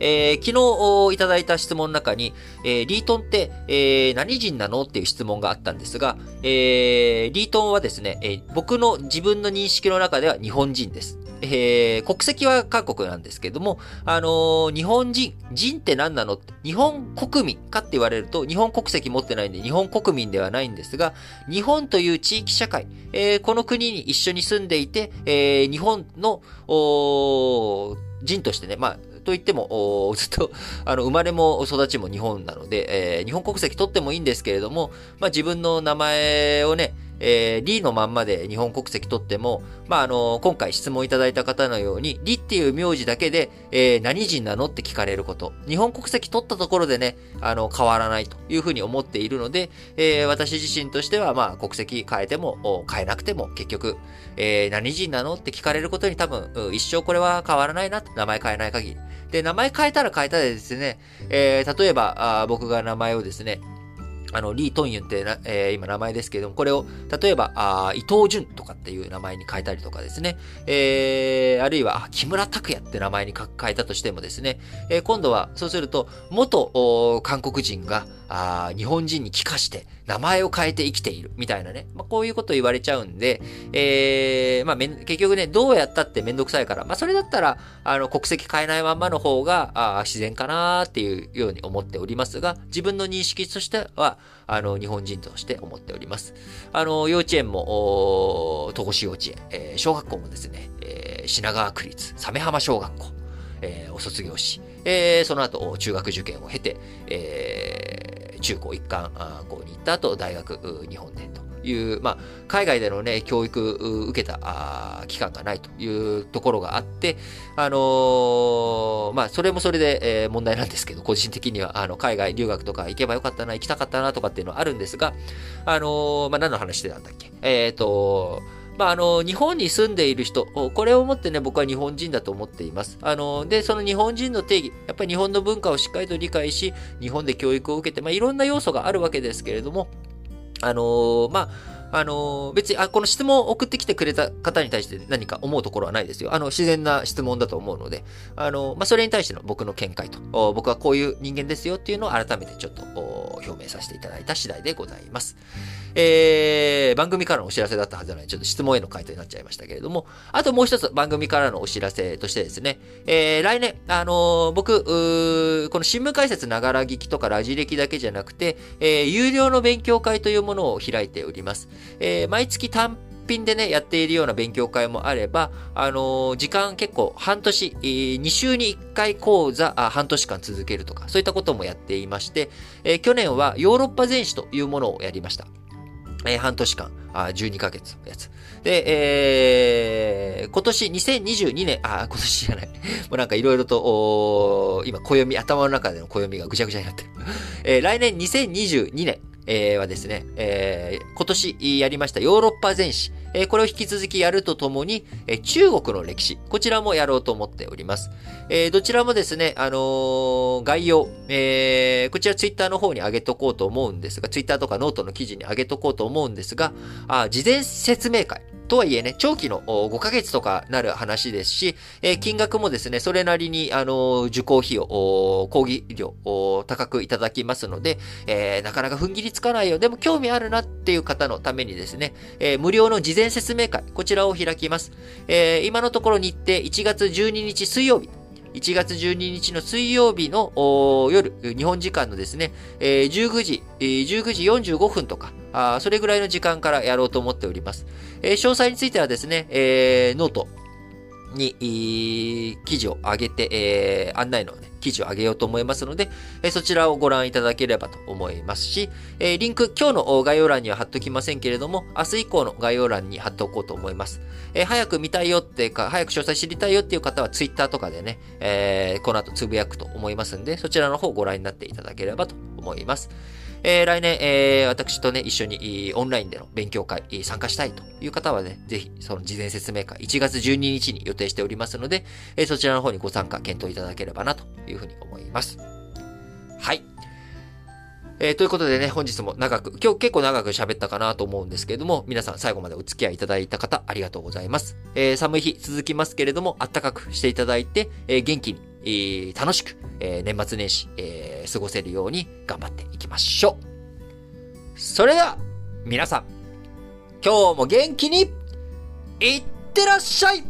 えー、昨日いただいた質問の中に、えー、リートンって、えー、何人なのっていう質問があったんですが、えー、リートンはですね、えー、僕の自分の認識の中では日本人です。えー、国籍は韓国なんですけども、あのー、日本人、人って何なの？日本国民かって言われると、日本国籍持ってないんで、日本国民ではないんですが、日本という地域社会、えー、この国に一緒に住んでいて、えー、日本の、人としてね、まあ、と言っても、ずっと、あの、生まれも育ちも日本なので、えー、日本国籍取ってもいいんですけれども、まあ、自分の名前をね、えー、リのまんまで日本国籍取っても、まあ、あの、今回質問いただいた方のように、リっていう名字だけで、えー、何人なのって聞かれること。日本国籍取ったところでね、あの、変わらないというふうに思っているので、えー、私自身としては、まあ、国籍変えても、変えなくても、結局、えー、何人なのって聞かれることに多分、一生これは変わらないな、名前変えない限り。で、名前変えたら変えたでですね、えー、例えば、あ僕が名前をですね、あの、リー・トンユンってな、えー、今名前ですけれども、これを、例えば、あ伊藤淳とかっていう名前に変えたりとかですね、えー、あるいは、木村拓哉って名前に変えたとしてもですね、えー、今度は、そうすると、元、韓国人が、あ日本人に帰化して、名前を変えて生きている、みたいなね。まあ、こういうこと言われちゃうんで、えー、まあ、結局ね、どうやったってめんどくさいから、まあ、それだったら、あの、国籍変えないまんまの方が、あ自然かなっていうように思っておりますが、自分の認識としては、あの、日本人として思っております。あの、幼稚園も、戸越幼稚園、えー、小学校もですね、えー、品川区立、鮫浜小学校、えー、お卒業し、えー、その後、中学受験を経て、えー、中高一貫校に行った後、大学、日本でという、まあ、海外でのね、教育受けた期間がないというところがあって、あのー、まあ、それもそれで、え、問題なんですけど、個人的には、あの、海外留学とか行けばよかったな、行きたかったなとかっていうのはあるんですが、あのー、まあ、何の話してたんだっけ？えっ、と、まあ、あの、日本に住んでいる人、これをもってね、僕は日本人だと思っています。あの、で、その日本人の定義、やっぱり日本の文化をしっかりと理解し、日本で教育を受けて、まあ、いろんな要素があるわけですけれども、あのまあ、あの、別に、あ、この質問を送ってきてくれた方に対して何か思うところはないですよ。あの、自然な質問だと思うので、あの、まあ、それに対しての僕の見解と、僕はこういう人間ですよっていうのを改めてちょっと表明させていただいた次第でございます。えー、番組からのお知らせだったはずなので、ちょっと質問への回答になっちゃいましたけれども、あともう一つ番組からのお知らせとしてですね、えー、来年、あのー、僕、この新聞解説ながら聞きとかラジ歴だけじゃなくて、えー、有料の勉強会というものを開いております。えー、毎月単品でね、やっているような勉強会もあれば、あのー、時間結構半年、えー、2週に1回講座あ、半年間続けるとか、そういったこともやっていまして、えー、去年はヨーロッパ全史というものをやりました。えー、半年間、あ12ヶ月のやつ。で、えー、今年2022年、あ、今年じゃない。もうなんかいろいろと、お今、暦、頭の中での暦がぐちゃぐちゃになってる。えー、来年2022年、えー、はですね、えー、今年やりましたヨーロッパ全史、えー、これを引き続きやるとともに、え、中国の歴史、こちらもやろうと思っております。え、どちらもですね、あの、概要、え、こちらツイッターの方に上げとこうと思うんですが、ツイッターとかノートの記事に上げとこうと思うんですが、あ事前説明会、とはいえね、長期の5ヶ月とかなる話ですし、え金額もですね、それなりに、あの、受講費用、講義料、高くいただきますので、えー、なかなか踏ん切りつかないよ。でも興味あるなっていう方のためにですね、えー、無料の事前説明会、こちらを開きます。えー、今のところ日程1月12日水曜日、1月12日の水曜日の夜、日本時間のですね、えー、19時、えー、19時45分とか、あそれぐらいの時間からやろうと思っております。えー、詳細についてはですね、えー、ノートに、記事を上げて、えー、案内の、ね、記事を上げようと思いますので、えそちらをご覧いただければと思いますし、えリンク、今日の概要欄には貼っときませんけれども、明日以降の概要欄に貼っておこうと思います。え早く見たいよってか、早く詳細知りたいよっていう方は Twitter とかでね、えこの後つぶやくと思いますんで、そちらの方をご覧になっていただければと思います。えー、来年、えー、私とね、一緒にオンラインでの勉強会参加したいという方はね、ぜひ、その事前説明会、1月12日に予定しておりますので、えー、そちらの方にご参加検討いただければなというふうに思います。はい。えー、ということでね、本日も長く、今日結構長く喋ったかなと思うんですけれども、皆さん最後までお付き合いいただいた方、ありがとうございます。えー、寒い日続きますけれども、暖かくしていただいて、えー、元気に、楽しく、えー、年末年始、えー、過ごせるように頑張っていきましょう。それでは、皆さん、今日も元気に、いってらっしゃい